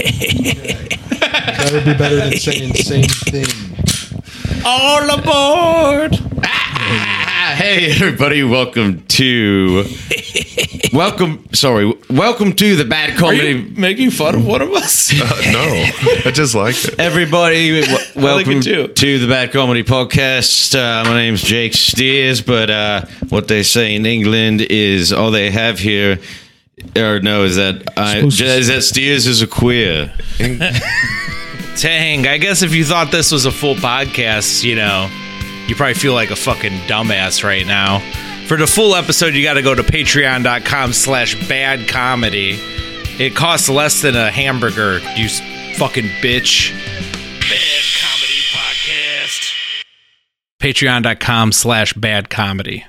That would be better than saying the same thing. All aboard! Ah, hey, everybody! Welcome to welcome. Sorry, welcome to the bad Are comedy. you making fun of one of us? Uh, no, I just like it. Everybody, w- welcome it to the Bad Comedy Podcast. Uh, my name's Jake Steers, but uh, what they say in England is all they have here, or no, is that I, is that Steers is a queer. Tang, I guess if you thought this was a full podcast, you know, you probably feel like a fucking dumbass right now. For the full episode, you got to go to patreon.com slash bad comedy. It costs less than a hamburger, you s- fucking bitch. Bad Comedy Podcast. Patreon.com slash bad comedy.